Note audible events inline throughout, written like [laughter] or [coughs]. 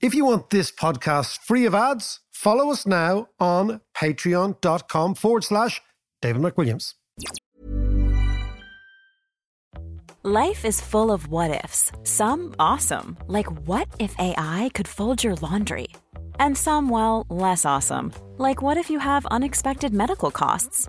If you want this podcast free of ads, follow us now on patreon.com forward slash David McWilliams. Life is full of what ifs, some awesome, like what if AI could fold your laundry? And some, well, less awesome, like what if you have unexpected medical costs?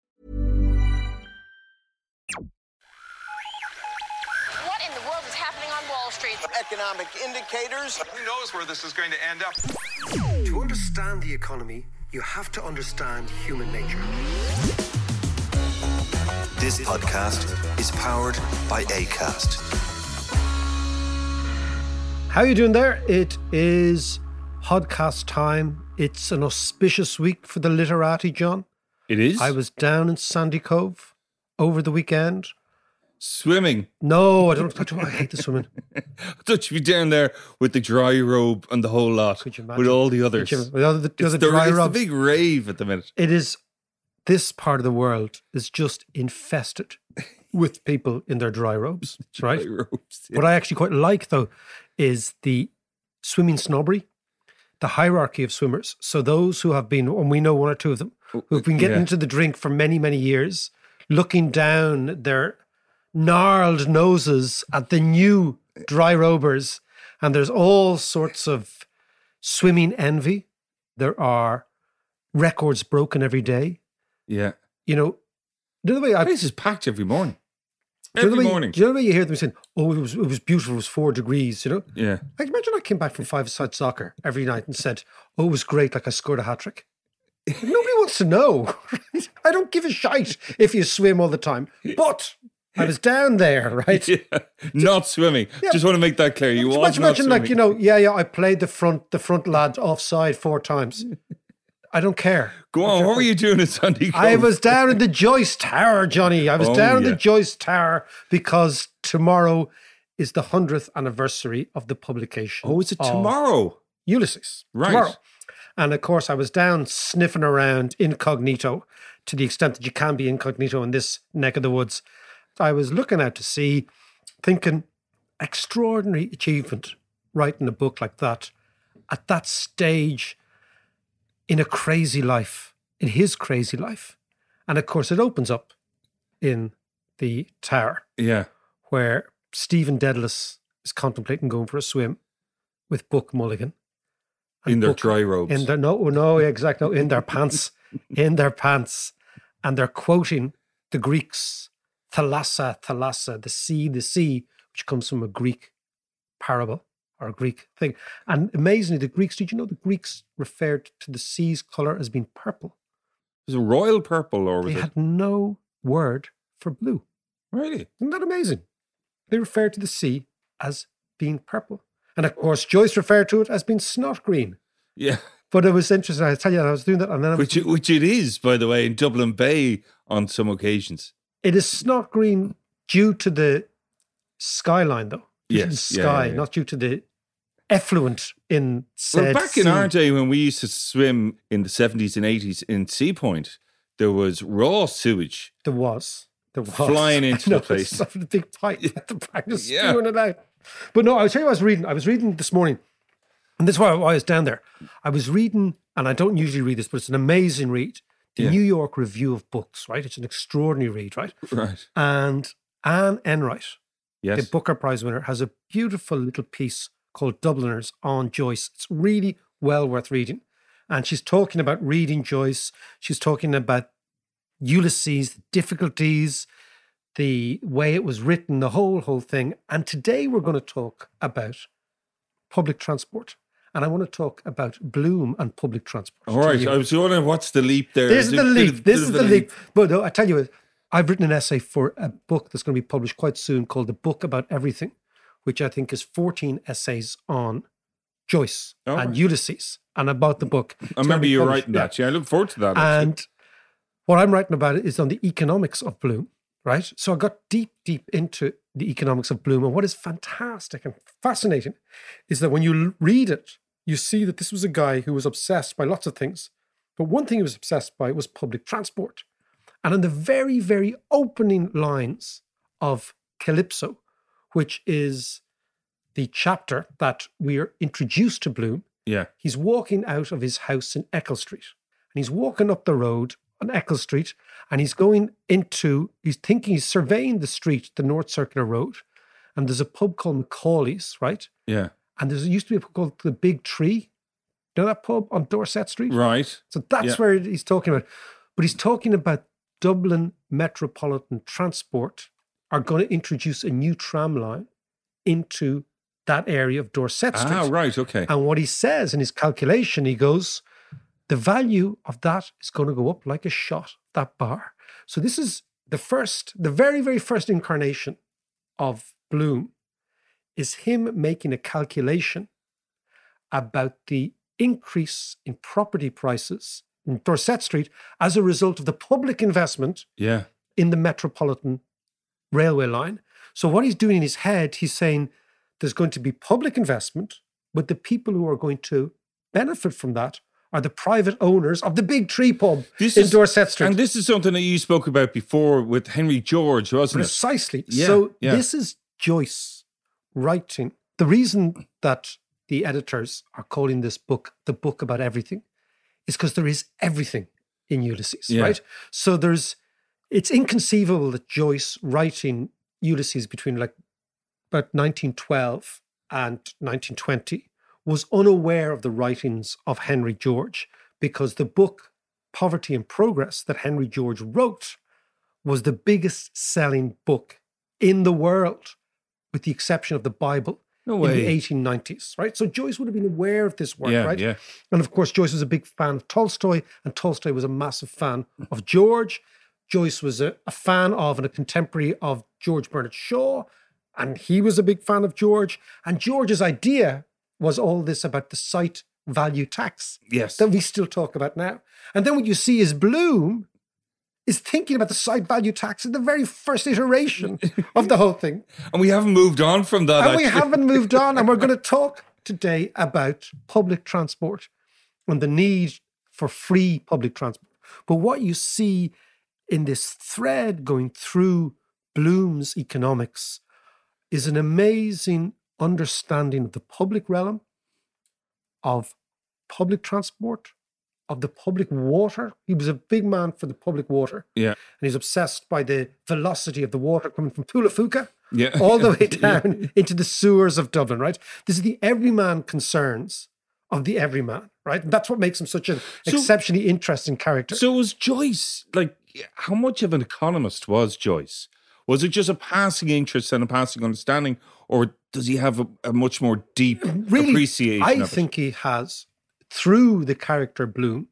On Wall Street? Economic indicators. Who knows where this is going to end up? To understand the economy, you have to understand human nature. This podcast is powered by ACAST. How you doing there? It is podcast time. It's an auspicious week for the literati, John. It is. I was down in Sandy Cove over the weekend. Swimming. No, I don't. I, don't, I hate the swimming. [laughs] I thought you'd be down there with the dry robe and the whole lot, Could you with all the others. You- with all the, the It's, the, dry it's the big rave at the minute. It is. This part of the world is just infested with people in their dry robes, [laughs] right? Dry robes. What I actually quite like, though, is the swimming snobbery, the hierarchy of swimmers. So those who have been, and we know one or two of them, oh, who've been getting yeah. into the drink for many, many years, looking down their gnarled noses at the new dry robers, and there's all sorts of swimming envy. There are records broken every day. Yeah. You know, the other way I Place is packed every morning. do you know Every way- morning. Do you know the way you hear them saying, "Oh, it was it was beautiful. It was four degrees." You know, Yeah. Imagine I came back from five-a-side soccer every night and said, "Oh, it was great. Like I scored a hat trick." [laughs] Nobody wants to know. [laughs] I don't give a shite if you swim all the time, but I was down there, [laughs] right? Yeah. Not swimming. Just want to make that clear. You was imagine, imagine like you know, yeah, yeah. I played the front the front lad offside four times. I don't care. Go on. What were you doing at Sunday? I was down in the Joyce Tower, Johnny. I was Oh, down in yeah. the Joyce Tower because tomorrow is the hundredth anniversary of the publication. Oh, is it tomorrow? Ulysses. Right. Tomorrow. And of course, I was down sniffing around incognito to the extent that you can be incognito in this neck of the woods. I was looking out to sea, thinking, extraordinary achievement writing a book like that at that stage in a crazy life, in his crazy life. And of course, it opens up in the tower Yeah. where Stephen Dedalus is contemplating going for a swim with Buck Mulligan. In their Buck- dry robes. In their no, no, exactly, no, in their pants, [laughs] in their pants, and they're quoting the Greeks, thalassa, thalassa, the sea, the sea, which comes from a Greek parable or a Greek thing. And amazingly, the Greeks, did you know the Greeks referred to the sea's color as being purple? It was a royal purple or was They it? had no word for blue. Really? Isn't that amazing? They referred to the sea as being purple. And of course, Joyce referred to it as being snot green. Yeah. But it was interesting. I tell you, I was doing that, and then I was, it, which it is, by the way, in Dublin Bay on some occasions. It is snot green due to the skyline, though. The Yes, yeah, sky, yeah, yeah. not due to the effluent in said well, back in sea. our day when we used to swim in the 70s and 80s in Sea Point, there was raw sewage. There was. There was. Flying into [laughs] know, the place. The big pipe at the back, just Yeah. spewing it out. But no, I was tell you I was reading. I was reading this morning, and this is why I was down there. I was reading, and I don't usually read this, but it's an amazing read. The Yeah. New York Review of Books, right? It's an extraordinary read, right? Right. And Anne Enright, Yes. the Booker Prize winner, has a beautiful little piece called Dubliners on Joyce. It's really well worth reading. And she's talking about reading Joyce. She's talking about Ulysses, the difficulties, the way it was written, the whole whole thing. And today we're going to talk about public transport. And I want to talk about Bloom and public transport. All right. I was wondering what's the leap there. This is the leap. This is the leap. But no, I tell you, I've written an essay for a book that's going to be published quite soon called "The Book About Everything," which I think is 14 essays on Joyce Oh, and right. Ulysses, and about the book. It's I remember you were writing that. Yeah, I look forward to that. actually. And what I'm writing about it is on the economics of Bloom, right? So I got deep, deep into the economics of Bloom. And what is fantastic and fascinating is that when you read it, you see that this was a guy who was obsessed by lots of things. But one thing he was obsessed by was public transport. And in the very, very opening lines of Calypso, which is the chapter that we are introduced to Bloom, yeah. he's walking out of his house in Eccles Street and he's walking up the road on Eccles Street and he's going into, he's thinking, he's surveying the street, the North Circular Road. And there's a pub called Macaulay's, right? Yeah. And there's used to be a pub called The Big Tree. You know that pub on Dorset Street? Right. So that's Yeah. where he's talking about. But he's talking about Dublin Metropolitan Transport are going to introduce a new tram line into that area of Dorset Street. Ah, right. Okay. And what he says in his calculation, he goes, the value of that is going to go up like a shot, that bar. So this is the first, the very, very first incarnation of Bloom is him making a calculation about the increase in property prices in Dorset Street as a result of the public investment Yeah. in the metropolitan railway line. So what he's doing in his head, he's saying there's going to be public investment, but the people who are going to benefit from that are the private owners of the big tree pub This in is Dorset Street. And this is something that you spoke about before with Henry George, wasn't it? Precisely. Yeah, so yeah. this is Joyce writing. The reason that the editors are calling this book the book about everything is because there is everything in Ulysses, Yeah. right? So there's it's inconceivable that Joyce writing Ulysses between like about 1912 and 1920 was unaware of the writings of Henry George because the book Poverty and Progress that Henry George wrote was the biggest selling book in the world, with the exception of the Bible No in the 1890s, right? So Joyce would have been aware of this work, yeah. right? Yeah. And of course, Joyce was a big fan of Tolstoy, and Tolstoy was a massive fan of George. Joyce was a, a fan of and a contemporary of George Bernard Shaw, and he was a big fan of George. And George's idea was all this about the site value tax Yes. that we still talk about now. And then what you see is Bloom is thinking about the site value tax in the very first iteration of the whole thing. [laughs] And we haven't moved on from that. And we haven't moved on. And we're going [laughs] to talk today about public transport and the need for free public transport. But what you see in this thread going through Bloom's economics is an amazing understanding of the public realm, of public transport, of the public water. He was a big man for the public water. Yeah. And he's obsessed by the velocity of the water coming from Poulaphouca Yeah. [laughs] all the way [laughs] down into the sewers of Dublin, right? This is the everyman concerns of the everyman, right? And that's what makes him such an So- exceptionally interesting character. So was Joyce like? How much of an economist was Joyce? Was it just a passing interest and a passing understanding, or does he have a, a much more deep appreciation? I think he has, through the character Bloom,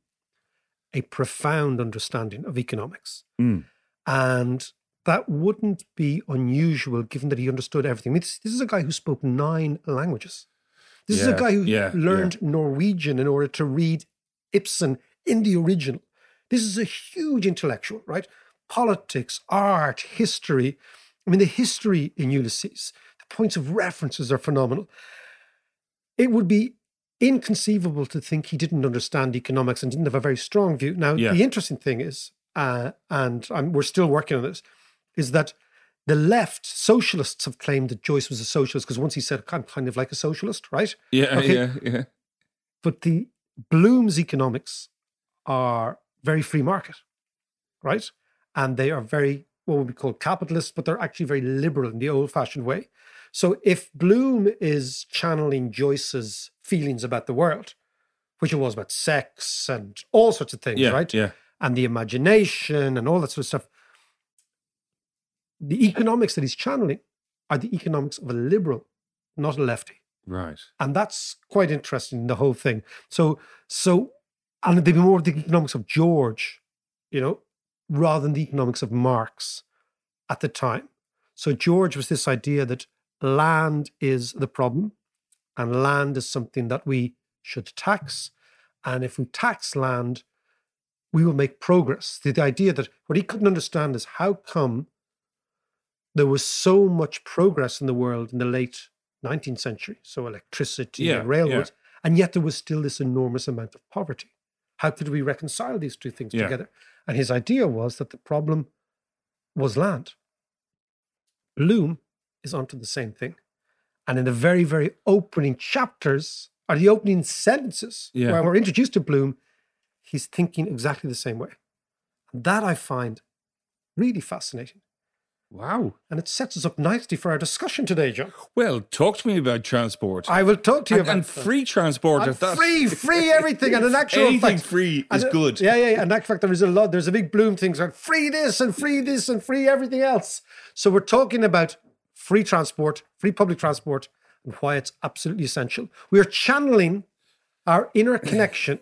a profound understanding of economics. Mm. And that wouldn't be unusual given that he understood everything. I mean, this, this is a guy who spoke nine languages. This is a guy who yeah, learned Norwegian in order to read Ibsen in the original. This is a huge intellectual, right? Politics, art, history. I mean, the history in Ulysses, the points of references are phenomenal. It would be inconceivable to think he didn't understand economics and didn't have a very strong view. Now, Yeah. the interesting thing is, uh, and I'm, we're still working on this, is that the left socialists have claimed that Joyce was a socialist because once he said, I'm kind of like a socialist, right? Yeah, Okay. yeah, yeah. But the Bloom's economics are very free market, right? And they are very what would be called capitalist, but they're actually very liberal in the old-fashioned way. So if Bloom is channeling Joyce's feelings about the world, which it was about sex and all sorts of things, Yeah, right? yeah. And the imagination and all that sort of stuff. the economics that he's channeling are the economics of a liberal, not a lefty. Right. And that's quite interesting, the whole thing. So, so, and they'd be more of the economics of George, you know, rather than the economics of Marx at the time. So, George was this idea that land is the problem and land is something that we should tax. And if we tax land, we will make progress. The, the idea that what he couldn't understand is how come there was so much progress in the world in the late 19th century, so electricity Yeah, and railroads, and yet there was still this enormous amount of poverty. How could we reconcile these two things Yeah. together? And his idea was that the problem was land. Bloom is onto the same thing. And in the very, very opening chapters, or the opening sentences, Yeah. where we're introduced to Bloom, he's thinking exactly the same way. And that I find really fascinating. Wow. And it sets us up nicely for our discussion today, John. Well, talk to me about transport. I will talk to you and, about and free transport. And that, free, [laughs] free everything. And in actual anything fact, free and is it- good. Yeah, yeah, yeah. And in fact, there is a lot. There's a big bloom things like free this and free this and free everything else. So we're talking about free transport, free public transport, and why it's absolutely essential. We are channeling our inner [coughs] connection,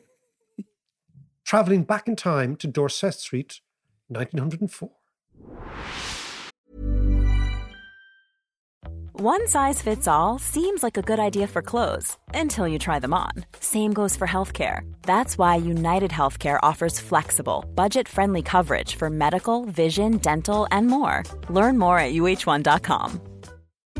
traveling back in time to Dorset Street, 1904. One size fits all seems like a good idea for clothes until you try them on. Same goes for healthcare. That's why United Healthcare offers flexible, budget friendly coverage for medical, vision, dental, and more. Learn more at uh1.com.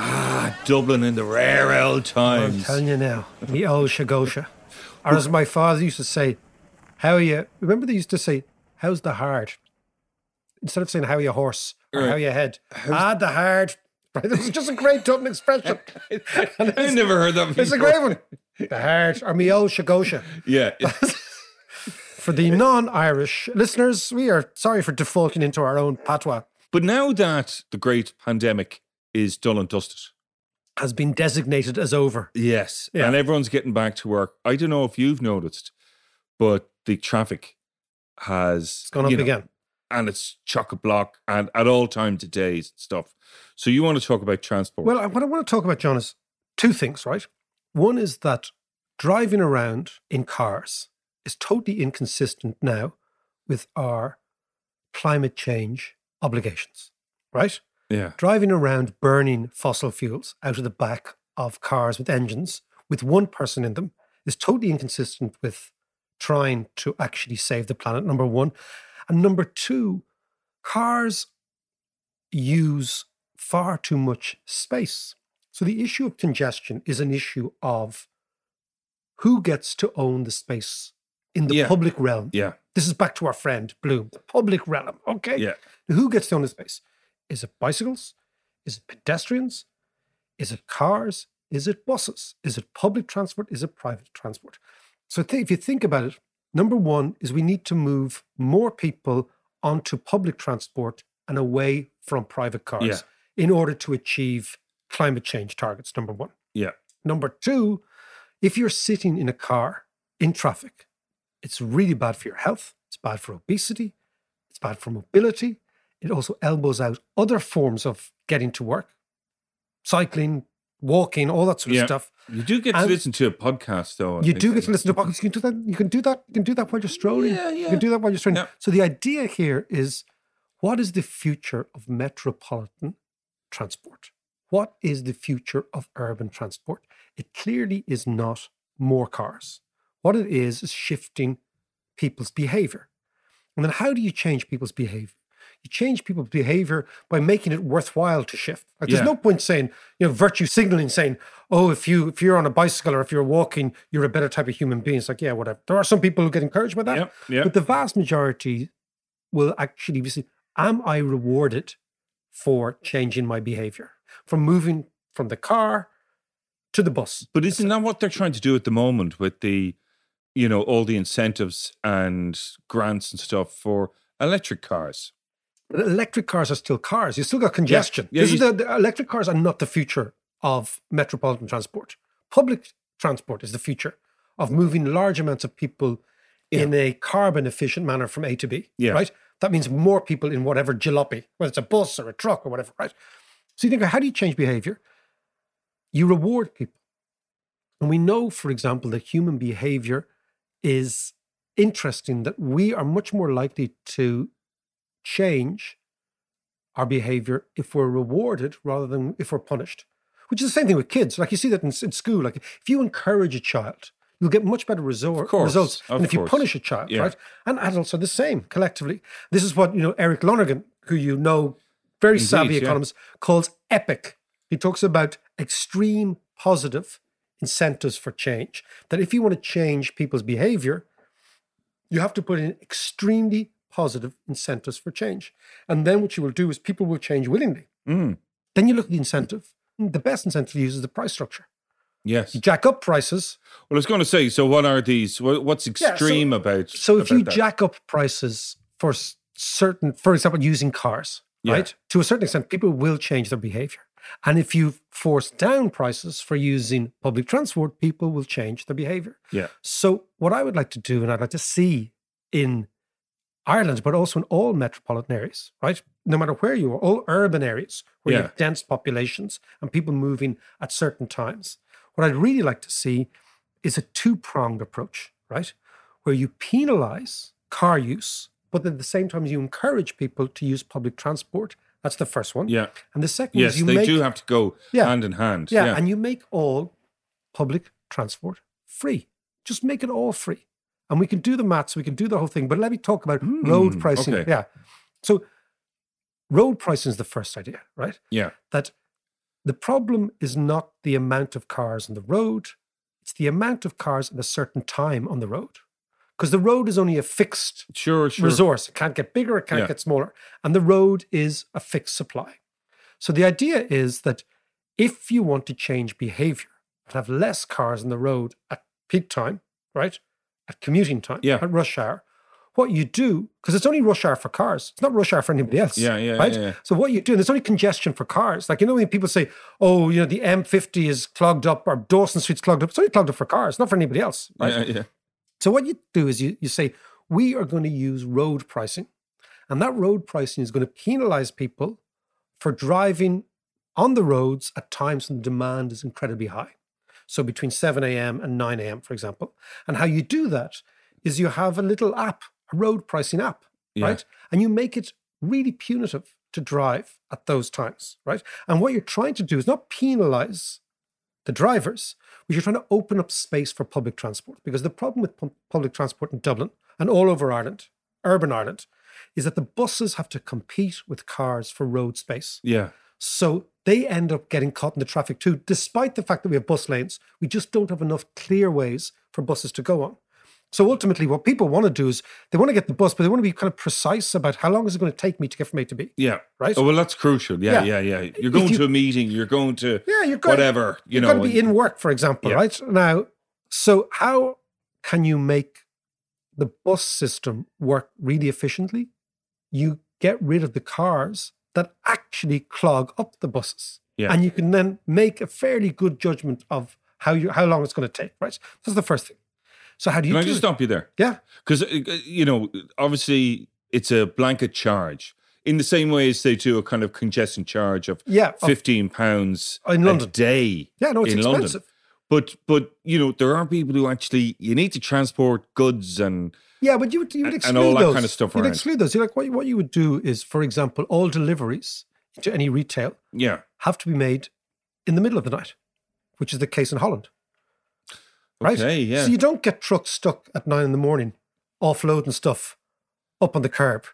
Ah, Dublin in the rare old times. I'm telling you now, the old Shagosha. Or as my father used to say, how are you? Remember they used to say, how's the heart? Instead of saying, how are you horse? Or Right. how are you head? Ah, the heart. [laughs] Right? It was just a great Dublin expression. [laughs] I never heard that before. It's a great one. [laughs] The heart, or me old Shagosha. Yeah. For the non-Irish listeners, we are sorry for defaulting into our own patois. but now that the great pandemic is done and dusted, Has been designated as over. yes, Yeah. and everyone's getting back to work, I don't know if you've noticed, but the traffic has It's gone up you know, again. And it's chock a block and at all times of days and stuff. So you want to talk about transport? Well, I- what I want to talk about, John, is two things, right? One is that driving around in cars is totally inconsistent now with our climate change obligations, right? yeah, Driving around burning fossil fuels out of the back of cars with engines with one person in them is totally inconsistent with trying to actually save the planet, number one. And number two, cars use far too much space. So the issue of congestion is an issue of who gets to own the space in the Yeah. public realm. yeah, This is back to our friend Bloom, the public realm. Okay. yeah. Who gets to own the space? Is it bicycles? Is it pedestrians? Is it cars? Is it buses? Is it public transport? Is it private transport? So th- if you think about it, number one is we need to move more people onto public transport and away from private cars Yeah. in order to achieve climate change targets, number one. Yeah. Number two, if you're sitting in a car in traffic, it's really bad for your health. It's bad for obesity. It's bad for mobility. It also elbows out other forms of getting to work, cycling, walking, all that sort of stuff. You do get to listen to a podcast, though. I You do get to listen to podcasts. You can do that. You can do that. You can do that while you're strolling. Yeah, yeah. You can do that while you're strolling. Yeah. So the idea here is, what is the future of metropolitan transport? What is the future of urban transport? It clearly is not more cars. What it is is shifting people's behavior. And then how do you change people's behavior? You change people's behavior by making it worthwhile to shift. Like, there's Yeah. no point saying, you know, virtue signaling, saying, "Oh, if you if you're on a bicycle or if you're walking, you're a better type of human being." It's like, yeah, whatever. There are some people who get encouraged by that, Yep, yep. but the vast majority will actually be saying, "Am I rewarded for changing my behavior, from moving from the car to the bus?" But isn't that what they're trying to do at the moment with the, you know, all the incentives and grants and stuff for electric cars? Electric cars are still cars. You still got congestion. Yeah, this is you- the, the electric cars are not the future of metropolitan transport. Public transport is the future of moving large amounts of people in a carbon efficient manner from A to B. Yeah. Right. That means more people in whatever jalopy, whether it's a bus or a truck or whatever. Right. So you think, how do you change behavior? You reward people. And we know, for example, that human behavior is interesting, that we are much more likely to change our behavior if we're rewarded rather than if we're punished, which is the same thing with kids. Like you see that in, in school. Like if you encourage a child, you'll get much better resor- course, results than if you punish a child, Yeah. right? And adults are the same collectively. This is what, you know, Eric Lonergan, who you know, very savvy Indeed, yeah. economist, calls EPIC. He talks about extreme positive incentives for change. That if you want to change people's behavior, you have to put in extremely positive incentives for change. And then what you will do is people will change willingly. Mm. Then you look at the incentive. The best incentive to use is the price structure. Yes. You jack up prices. Well, I was going to say, so what are these? what- What's Yeah, so- extreme about? So if about you that? jack up prices for certain, for example, using cars, Yeah. right? To a certain extent, people will change their behavior. And if you force down prices for using public transport, people will change their behavior. Yeah. So, what I would like to do, and I'd like to see in Ireland, but also in all metropolitan areas, right? No matter where you are, all urban areas where you have dense populations and people moving at certain times. What I'd really like to see is a two pronged approach, right? Where you penalize car use, but at the same time, you encourage people to use public transport. That's the first one. Yeah. And the second Yes, is you they make, do have to go Yeah. hand in hand. yeah, Yeah. and you make all public transport free. Just make it all free. And we can do the maths, we can do the whole thing, but let me talk about road Hmm, pricing. okay. Yeah. So road pricing is the first idea, right? yeah. That the problem is not the amount of cars on the road, it's the amount of cars at a certain time on the road. Because the road is only a fixed Sure, sure. resource. It can't get bigger, it can't Yeah. get smaller. And the road is a fixed supply. So the idea is that if you want to change behavior and have less cars on the road at peak time, right? At commuting time, Yeah. at rush hour, what you do, because it's only rush hour for cars, it's not rush hour for anybody else. Yeah, yeah, right? yeah, yeah. So what you do, and there's only congestion for cars. Like, you know, when people say, oh, you know, the M50 is clogged up or Dawson Street's clogged up, it's only clogged up for cars, not for anybody else. Right? Yeah, yeah. So what you do is you, you say, we are going to use road pricing. And that road pricing is going to penalize people for driving on the roads at times when demand is incredibly high. So between 7 a.m. and 9 a.m., for example. And how you do that is you have a little app, a road pricing app, Yeah. right? And you make it really punitive to drive at those times, right? And what you're trying to do is not penalize the drivers, but you're trying to open up space for public transport. Because the problem with pu- public transport in Dublin and all over Ireland, urban Ireland, is that the buses have to compete with cars for road space. Yeah. So they end up getting caught in the traffic too, despite the fact that we have bus lanes. We just don't have enough clear ways for buses to go on. So ultimately, what people want to do is they want to get the bus, but they want to be kind of precise about how long is it going to take me to get from A to B. Yeah. Right? Oh, well, that's crucial. Yeah, yeah, Yeah. yeah. You're going you- to a meeting, you're going to Yeah, you're going, whatever, you know, going to be in work, for example, Yeah. right? Now, so how can you make the bus system work really efficiently? You get rid of the cars that actually clog up the buses. Yeah. And you can then make a fairly good judgment of how you how long it's going to take, right? That's the first thing. So how do you Can I do just it? stop you there? Yeah. Because, you know, obviously it's a blanket charge. in the same way as they do a kind of congestion charge of Yeah, of- fifteen pounds In London. a day. Yeah, no, it's in expensive. London. But but you know there are people who actually you need to transport goods and Yeah, but you would, you would exclude and all that those. kind of stuff You'd around. exclude those. You're like, what, what you would do is, for example, all deliveries to any retail yeah. have to be made in the middle of the night, which is the case in Holland. Right? Okay, yeah. So you don't get trucks stuck at nine in the morning offloading stuff up on the curb.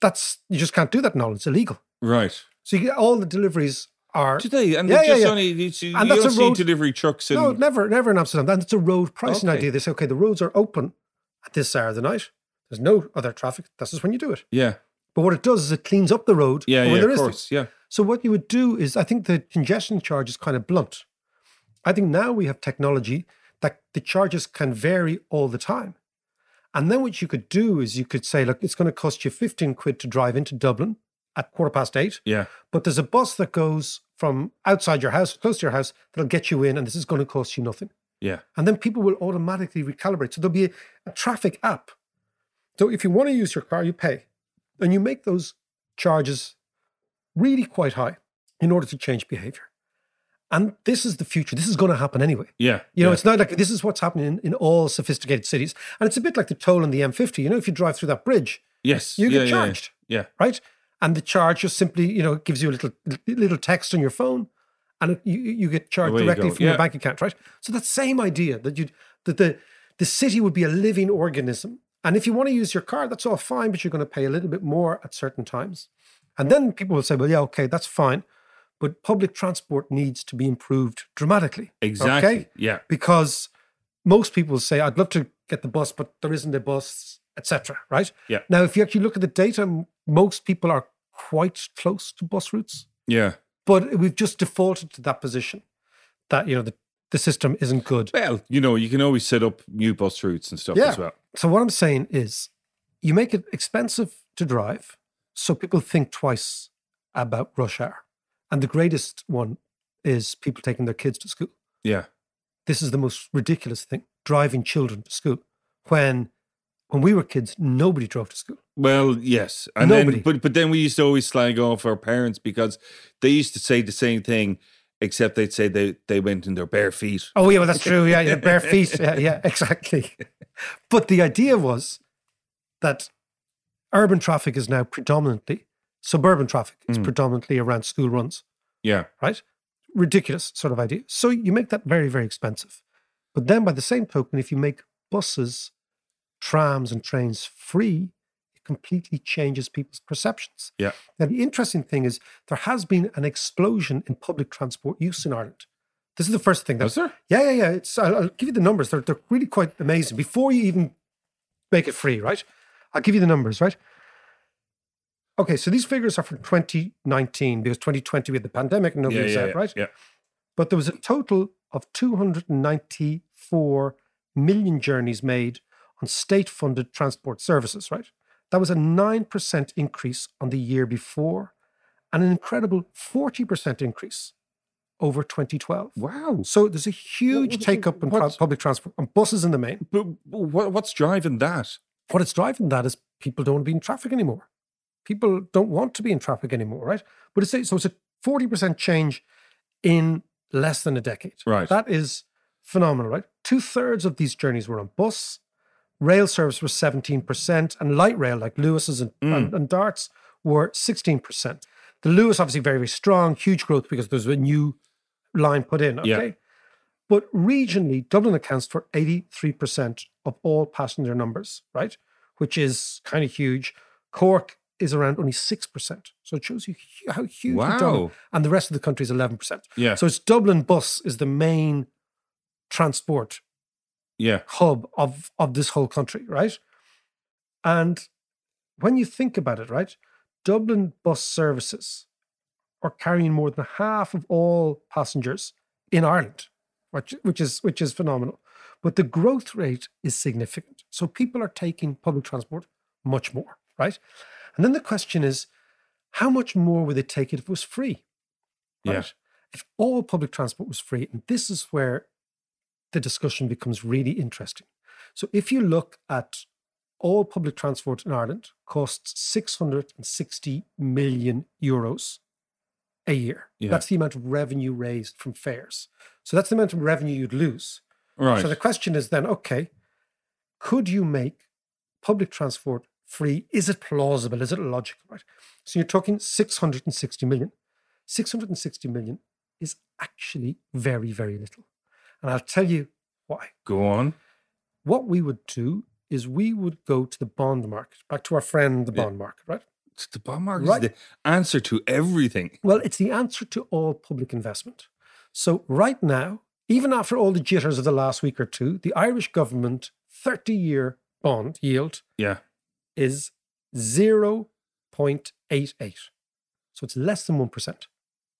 That's you just can't do that in Holland. It's illegal. Right. So you get all the deliveries are Today and Yeah, yeah, just yeah. only you, you And that's a see road- delivery trucks in No, never, never in Amsterdam. That's a road pricing Okay. idea. They say, okay, the roads are open at this hour of the night. There's no other traffic. This is when you do it. Yeah. But what it does is it cleans up the road. Yeah, yeah, there of is course. Yeah. So what you would do is, I think the congestion charge is kind of blunt. I think now we have technology that the charges can vary all the time. And then what you could do is you could say, look, it's going to cost you 15 quid to drive into Dublin at quarter past eight. Yeah. But there's a bus that goes from outside your house, close to your house, that'll get you in, and this is going to cost you nothing. Yeah. And then people will automatically recalibrate. So there'll be a, a traffic app. So if you want to use your car, you pay. And you make those charges really quite high in order to change behavior. And this is the future. This is going to happen anyway. Yeah. You know, yeah. it's not like this is what's happening in, in all sophisticated cities. And it's a bit like the toll on the M50. You know, if you drive through that bridge, yes. you yeah, get yeah, charged Yeah. right? And the charge just simply, you know, gives you a little little text on your phone, and you you get charged you directly go. from your bank account, right? So that same idea that you that the the city would be a living organism, and if you want to use your car, that's all fine, but you're going to pay a little bit more at certain times, and then people will say, well, yeah, okay, that's fine, but public transport needs to be improved dramatically, Exactly. okay? Yeah. because most people say, I'd love to get the bus, but there isn't a bus, etc. Right? Yeah. Now, if you actually look at the data, most people are quite close to bus routes, Yeah. But we've just defaulted to that position that, you know, the, the system isn't good. Well, you know, you can always set up new bus routes and stuff Yeah. as well. So what I'm saying is you make it expensive to drive so people think twice about rush hour. And the greatest one is people taking their kids to school. Yeah. This is the most ridiculous thing, driving children to school. When when we were kids, nobody drove to school. Well, yes, and Nobody. then but but then we used to always slag off our parents because they used to say the same thing, except they'd say they they went in their bare feet. Oh yeah, well that's true. Yeah, yeah bare feet. [laughs] Yeah, yeah, exactly. But the idea was that urban traffic is now predominantly suburban traffic is Mm. predominantly around school runs, Yeah, right? Ridiculous sort of idea. So you make that very, very expensive. But then by the same token, if you make buses, trams, and trains free, completely changes people's perceptions. yeah, Now, the interesting thing is there has been an explosion in public transport use in Ireland. This is the first thing. That, Was there? Yeah, yeah, yeah. It's, I'll, I'll give you the numbers. They're, they're really quite amazing. Before you even make it free, right? I'll give you the numbers, right? Okay, so these figures are from 2019 because 2020 we had the pandemic and nobody yeah, was yeah, out, yeah, right? Yeah, But there was a total of 294 million journeys made on state funded transport services, right? That was a 9% increase on the year before and an incredible 40% increase over 2012. Wow. So there's a huge take up in public transport, on buses in the main. But what's driving that? What it's driving that is people don't want to be in traffic anymore. People don't want to be in traffic anymore, right? But it's a, so it's a 40% change in less than a decade. Right. That is phenomenal, right? Two thirds of these journeys were on bus. Rail service was 17%, and light rail, like Luas's and, mm. and, and Darts, were 16%. The Lewis, obviously, very, very strong, huge growth because there's a new line put in. Okay. Yeah. But regionally, Dublin accounts for 83% of all passenger numbers, right? Which is kind of huge. Cork is around only 6%. So it shows you how huge Wow. Dublin, and the rest of the country is 11%. Yeah. So it's Dublin bus is the main transport Yeah, hub of of this whole country, right? And when you think about it, right, Dublin bus services are carrying more than half of all passengers in Ireland, which which is which is phenomenal. But the growth rate is significant. So people are taking public transport much more, right? And then the question is, how much more would they take it if it was free? Yeah. If all public transport was free, and this is where the discussion becomes really interesting. So if you look at all public transport in Ireland costs 660 million euros a year. Yeah. That's the amount of revenue raised from fares. So that's the amount of revenue you'd lose. Right. So the question is then, okay, could you make public transport free? Is it plausible? Is it logical? Right. So you're talking 660 million. 660 million is actually very, very little. And I'll tell you why. Go on. What we would do is we would go to the bond market, back to our friend, the Yeah. bond market, right? It's the bond market Right. is the answer to everything. Well, it's the answer to all public investment. So, right now, even after all the jitters of the last week or two, the Irish government 30 year bond yield Yeah. is 0.88. So, it's less than 1%.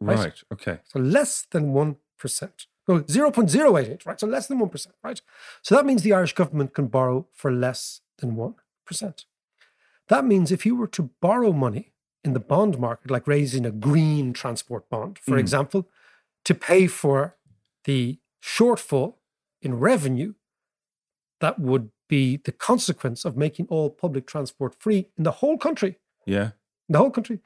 Right. Right. Okay. So, less than 1%. No, 0.088, right? So, less than 1%, right? So, that means the Irish government can borrow for less than 1%. That means if you were to borrow money in the bond market, like raising a green transport bond, for Mm. example, to pay for the shortfall in revenue that would be the consequence of making all public transport free in the whole country, Yeah. in the whole country,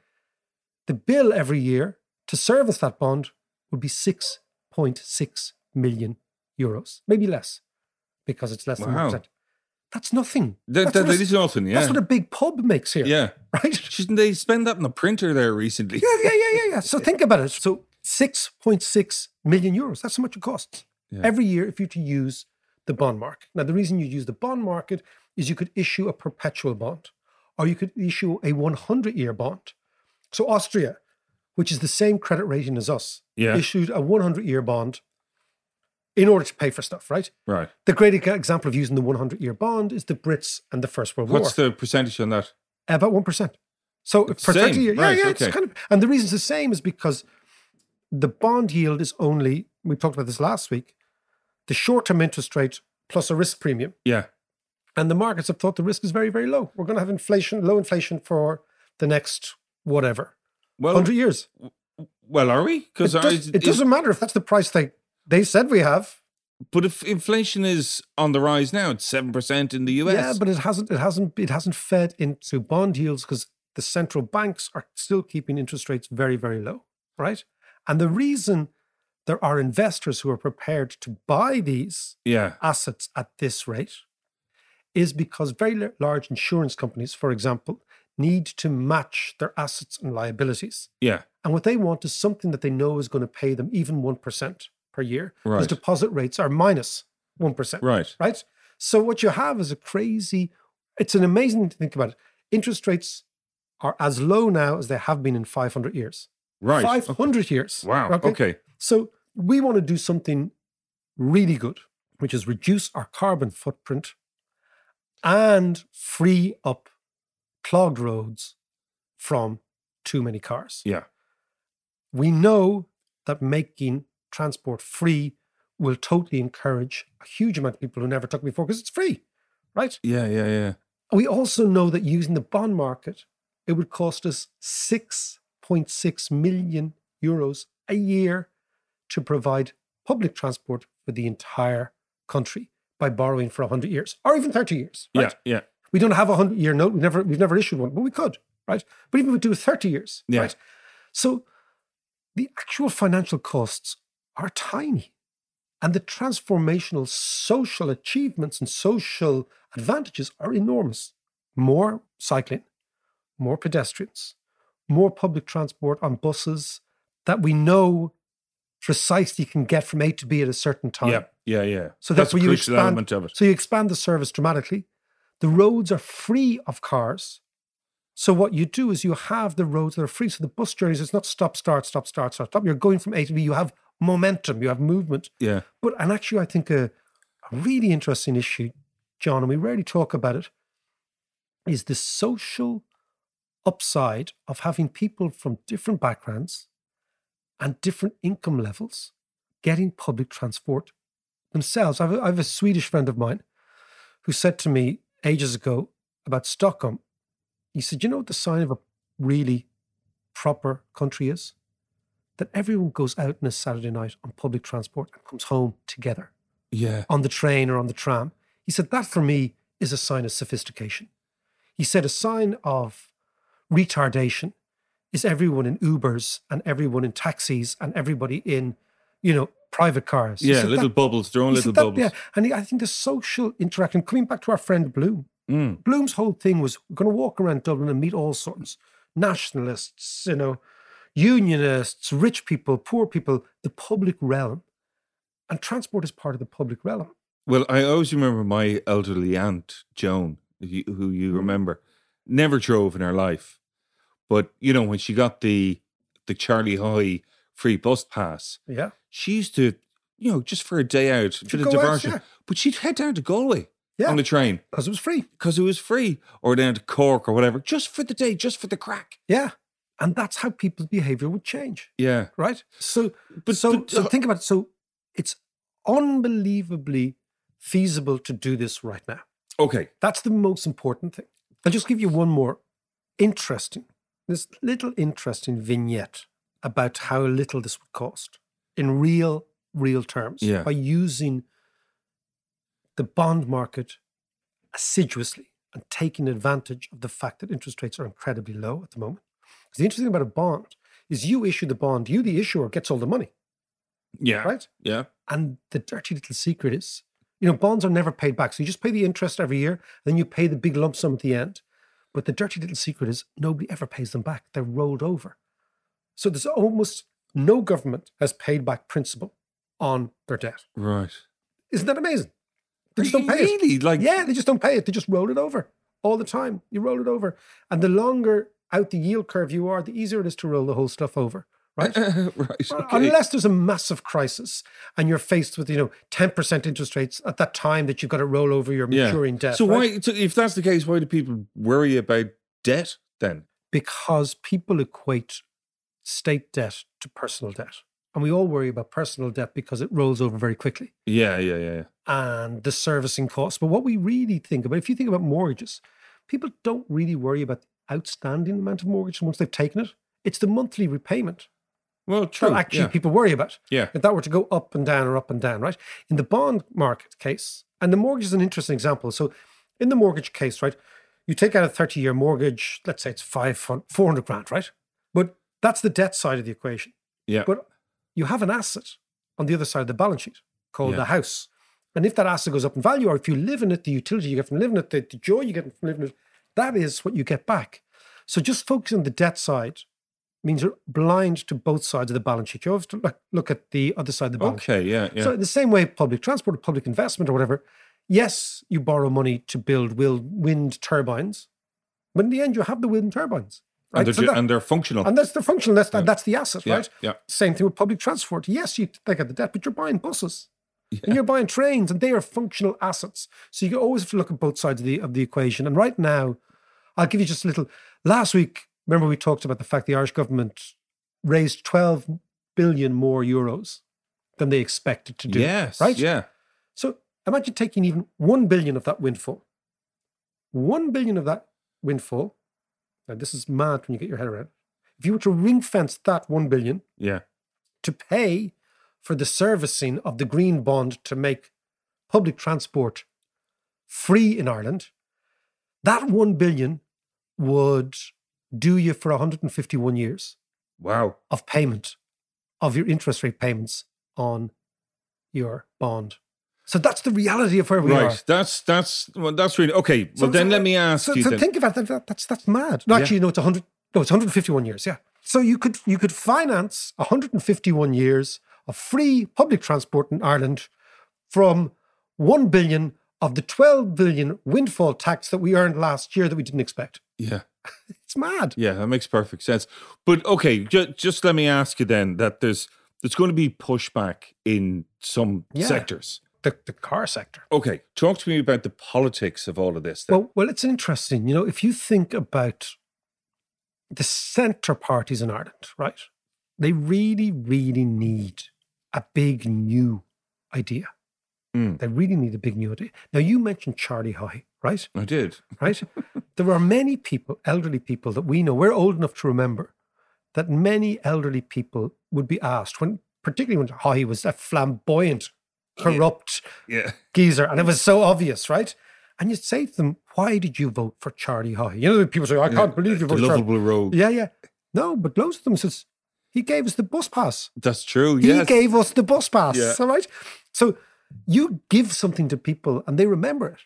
the bill every year to service that bond would be 6.6 million euros, maybe less, because it's less than Wow. 1%. That's nothing. That, That's that, that a- is nothing. Yeah. That's what a big pub makes here. yeah. [laughs] Right? Shouldn't they spend that on a printer there recently? Yeah, yeah, yeah, yeah, yeah. So [laughs] think about it. So 6.6 million euros. That's how much it costs Yeah. every year if you to use the bond market. Now, the reason you use the bond market is you could issue a perpetual bond or you could issue a 100 year bond. So Austria, which is the same credit rating as us, Yeah. issued a 100 year bond in order to pay for stuff, right? Right. The great example of using the 100 year bond is the Brits and the First World War. What's the percentage on that? About one percent. So It's for same, thirty years, right, yeah, yeah, okay. it's kind of, and the reason it's the same is because the bond yield is only we talked about this last week, the short term interest rate plus a risk premium, Yeah. and the markets have thought the risk is very very low. We're going to have inflation, low inflation for the next whatever Well, hundred years. well, are we? It, Because does, it doesn't matter if that's the price they they said we have. But if inflation is on the rise now, it's seven percent in the US. Yeah, but it hasn't it hasn't it hasn't fed into bond yields because the central banks are still keeping interest rates very very low, right? And the reason there are investors who are prepared to buy these yeah, assets at this rate is because very large insurance companies, for example, need to match their assets and liabilities. yeah, And what they want is something that they know is going to pay them even 1% per year. Right. Because deposit rates are minus 1 right. right? So what you have is a crazy, it's an amazing thing to think about it. Interest rates are as low now as they have been in 500 years. Right. 500 years. Wow. Okay. So we want to do something really good, which is reduce our carbon footprint and free up clogged roads from too many cars. Yeah. We know that making transport free will totally encourage a huge amount of people who never took it before because it's free, right? Yeah. Yeah. Yeah. We also know that using the bond market, it would cost us 6.6 million euros a year to provide public transport for the entire country by borrowing for 100 years or even 30 years. Right? Yeah. Yeah. We don't have a 100 year note. We've never, we've never issued one, but we could, right? But even if we do 30 years, Yeah. right? So the actual financial costs are tiny. And the transformational social achievements and social advantages are enormous. More cycling, more pedestrians, more public transport on buses that we know precisely can get from A to B at a certain time. Yeah. Yeah. Yeah. So that's a therefore you expand, element of it. So you expand the service dramatically. The roads are free of cars. So what you do is you have the roads that are free. So the bus journeys, it's not stop, start, stop, start, start, stop. You're going from A to B. You have momentum, you have movement. Yeah. But and actually I think a, a really interesting issue, John, and we rarely talk about it, is the social upside of having people from different backgrounds and different income levels getting public transport themselves. I have, a, I have a Swedish friend of mine who said to me ages ago about Stockholm, he said, You know what the sign of a really proper country is? That everyone goes out on a Saturday night on public transport and comes home together Yeah. on the train or on the tram. He said, That for me is a sign of sophistication. He said a sign of retardation is everyone in Ubers and everyone in taxis and everybody in, you know, private cars. Yeah, said little bubbles, their own little that, bubbles. Yeah, and I think the social interaction, coming back to our friend Bloom, Mm. Bloom's whole thing was we're going to walk around Dublin and meet all sorts nationalists, you know, unionists, rich people, poor people, the public realm. And transport is part of the public realm. Well, I always remember my elderly aunt, Joan, who you- Mm. you remember, never drove in her life. But, you know, when she got the the Charlie Haughey free bus pass, Yeah. She used to, you know, just for a day out, a She'd bit of go out, diversion. yeah. But she'd head down to Galway Yeah. on the train Because it was free. because it was free, or down to Cork or whatever, just for the day, just for the crack. Yeah. And that's how people's behavior would change. Yeah. Right? So But- so, but, so uh, think about it. So it's unbelievably feasible to do this right now. Okay. That's the most important thing. I'll just give you one more interesting, this little interesting vignette about how little this would cost in real, real terms Yeah. by using the bond market assiduously and taking advantage of the fact that interest rates are incredibly low at the moment. Because the interesting thing about a bond is you issue the bond, you, the issuer, gets all the money, Yeah. right? Yeah. And the dirty little secret is, you know, bonds are never paid back. So you just pay the interest every year, then you pay the big lump sum at the end. But the dirty little secret is nobody ever pays them back. They're rolled over. So there's almost no government has paid back principal on their debt. Right. Isn't that amazing? They just don't pay it. Really? Like, Yeah, they just don't pay it. They just roll it over all the time. You roll it over. And the longer out the yield curve you are, the easier it is to roll the whole stuff over. Right? [laughs] right. Okay. Unless there's a massive crisis and you're faced with, you know, 10% interest rates at that time that you've got to roll over your maturing debt. So right? why? So if that's the case, why do people worry about debt then? Because people equate state debt to personal debt. And we all worry about personal debt because it rolls over very quickly Yeah, yeah, yeah. yeah. and the servicing costs. But what we really think about, if you think about mortgages, people don't really worry about the outstanding amount of mortgage once they've taken it. It's the monthly repayment. Well, true. that actually yeah. people worry about. Yeah. If that were to go up and down or up and down, right? In the bond market case, and the mortgage is an interesting example. So in the mortgage case, right, you take out a 30 year mortgage, let's say it's five, 400 grand, right? But that's the debt side of the equation. Yeah. But you have an asset on the other side of the balance sheet called Yeah. the house. And if that asset goes up in value, or if you live in it, the utility you get from living in it, the, the joy you get from living in it, that is what you get back. So just focusing on the debt side means you're blind to both sides of the balance sheet. You have to look, look at the other side of the balance sheet. Okay. Yeah. Yeah. So in the same way, public transport or public investment or whatever, yes, you borrow money to build wind turbines, but in the end, you have the wind turbines. Right? and, they're, So that- and they're functional. and that's the functional. That's, Yeah. that's the asset, Yeah, right? yeah. Same thing with public transport. Yes, you take out the debt, but you're buying buses and you're buying trains, and they are functional assets. So you always have to look at both sides of the of the equation. And right now, I'll give you just a little. Last week, remember we talked about the fact the Irish government raised 12 billion more euros than they expected to do. yes. right. Yeah. So imagine taking even 1 billion of that windfall. 1 billion of that windfall. Now, this is mad when you get your head around. If you were to ring fence that 1 billion Yeah. to pay for the servicing of the green bond to make public transport free in Ireland, that 1 billion would do you for 151 years Wow. of payment of your interest rate payments on your bond. So that's the reality of where we right. are. Right. That's that's well, that's really okay. Well, So- then so- let me ask so, you. so then. think about that. that- That's that's mad. No, Yeah. actually, no, it's 100. No, it's 151 years. Yeah. So you could you could finance 151 years of free public transport in Ireland from 1 billion of the 12 billion windfall tax that we earned last year that we didn't expect. yeah. [laughs] It's mad. Yeah, that makes perfect sense. But okay, ju- just let me ask you then that there's there's going to be pushback in some Yeah. sectors. The, the car sector. Okay, talk to me about the politics of all of this. Then. Well, well, it's interesting. You know, if you think about the centre parties in Ireland, right? They really, really need a big new idea. Mm. They really need a big new idea. Now, you mentioned Charlie Haughey, right? I did. [laughs] Right? there are many people, elderly people that we know, we're old enough to remember that many elderly people would be asked when, particularly when Haughey was a flamboyant, corrupt Yeah. geezer, and it was so obvious, right? and you'd say to them, "Why did you vote for Charlie Haughey?" You know, people say, "I can't believe you voted." lovable Charlie. rogue. Yeah, yeah. No, but loads of them says he gave us the bus pass. That's true. He Yes. gave us the bus pass. Yeah. All right. So you give something to people and they remember it.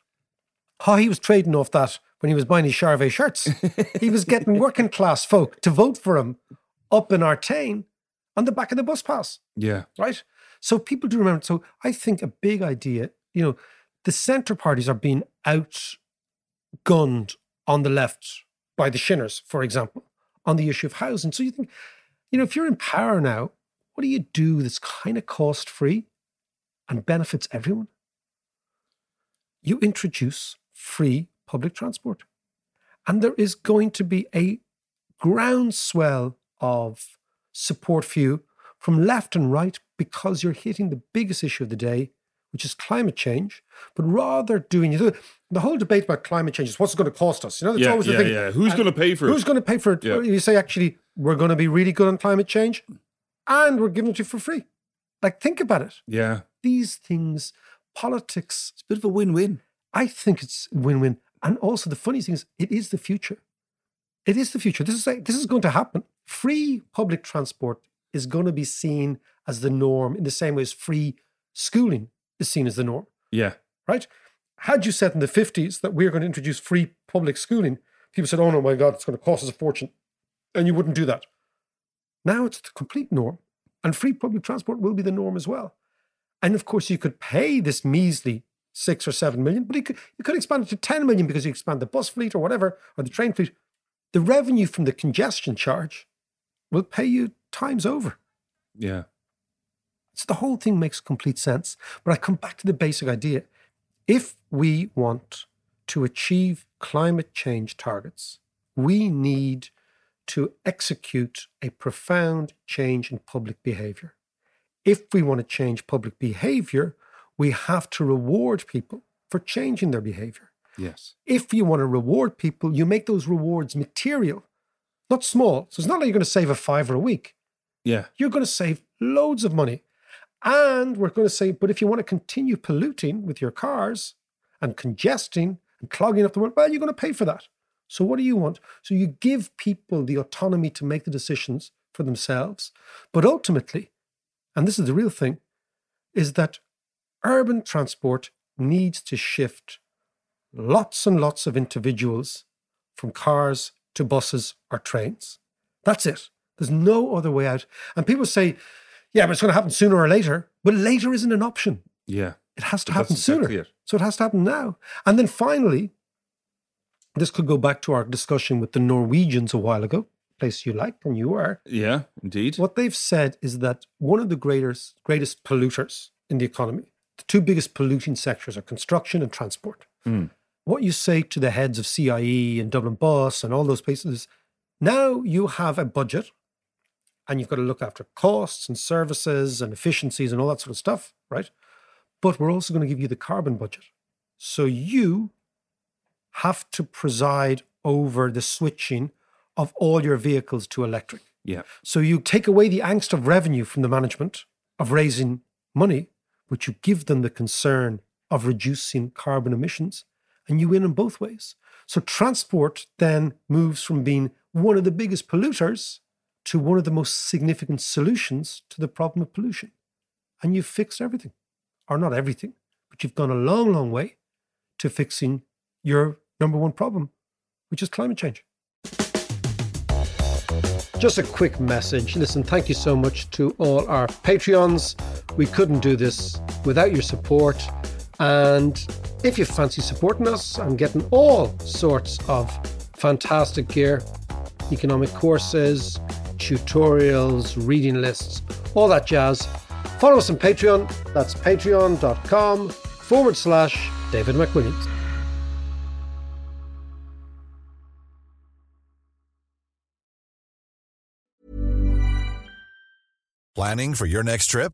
How he was trading off that when he was buying his Charvet shirts. [laughs] he was getting working class folk to vote for him up in Artane on the back of the bus pass. yeah. Right. So people do remember. So I think a big idea, you know, the centre parties are being outgunned on the left by the Shinners, for example, on the issue of housing. So you think, you know, if you're in power now, what do you do that's kind of cost free and benefits everyone? You introduce free public transport. And there is going to be a groundswell of support for you from left and right because you're hitting the biggest issue of the day, which is climate change. But rather doing know, the whole debate about climate change is what's it going to cost us? You know, that's Yeah, always the yeah, thing. yeah. Who's And gonna pay for it? Who's going to pay for it? Yeah. You say actually we're going to be really good on climate change, and we're giving it to you for free. Like think about it. Yeah. These things, politics. It's a bit of a win-win. I think it's win-win. And also the funny thing is, it is the future. It is the future. This is this is going to happen. Free public transport is going to be seen as the norm in the same way as free schooling is seen as the norm, Yeah. right? Had you said in the 50s that we're going to introduce free public schooling, people said, oh no, my God, it's going to cost us a fortune. And you wouldn't do that. Now it's the complete norm. And free public transport will be the norm as well. And of course, you could pay this measly six or seven million, but you could, you could expand it to 10 million because you expand the bus fleet or whatever, or the train fleet. The revenue from the congestion charge will pay you times over. Yeah. So the whole thing makes complete sense. But I come back to the basic idea. If we want to achieve climate change targets, we need to execute a profound change in public behavior. If we want to change public behavior, we have to reward people for changing their behavior. Yes. If you want to reward people, you make those rewards material, not small. So it's not like you're going to save a fiver a week Yeah. you're going to save loads of money. And we're going to say, but if you want to continue polluting with your cars and congesting and clogging up the world, well, you're going to pay for that. So what do you want? So you give people the autonomy to make the decisions for themselves. But ultimately, and this is the real thing, is that urban transport needs to shift lots and lots of individuals from cars to buses or trains. That's it. There's no other way out. And people say, yeah, but it's going to happen sooner or later. But later isn't an option. Yeah. It has to happen sooner. exactly it. So it has to happen now. And then finally, this could go back to our discussion with the Norwegians a while ago, place you like and you are. Yeah, indeed. What they've said is that one of the greatest greatest polluters in the economy, the two biggest polluting sectors are construction and transport. Mm. What you say to the heads of CIE and Dublin Bus and all those places is now you have a budget and you've got to look after costs and services and efficiencies and all that sort of stuff, right? But we're also going to give you the carbon budget. So you have to preside over the switching of all your vehicles to electric. Yeah. So you take away the angst of revenue from the management of raising money, but you give them the concern of reducing carbon emissions, and you win in both ways. So transport then moves from being one of the biggest polluters to one of the most significant solutions to the problem of pollution. And you've fixed everything, or not everything, but you've gone a long, long way to fixing your number one problem, which is climate change. Just a quick message. Listen, thank you so much to all our Patreons. We couldn't do this without your support. And if you fancy supporting us and getting all sorts of fantastic gear, economic courses, tutorials, reading lists, all that jazz, follow us on Patreon. That's patreon.com forward slash David McWilliams. Planning for your next trip?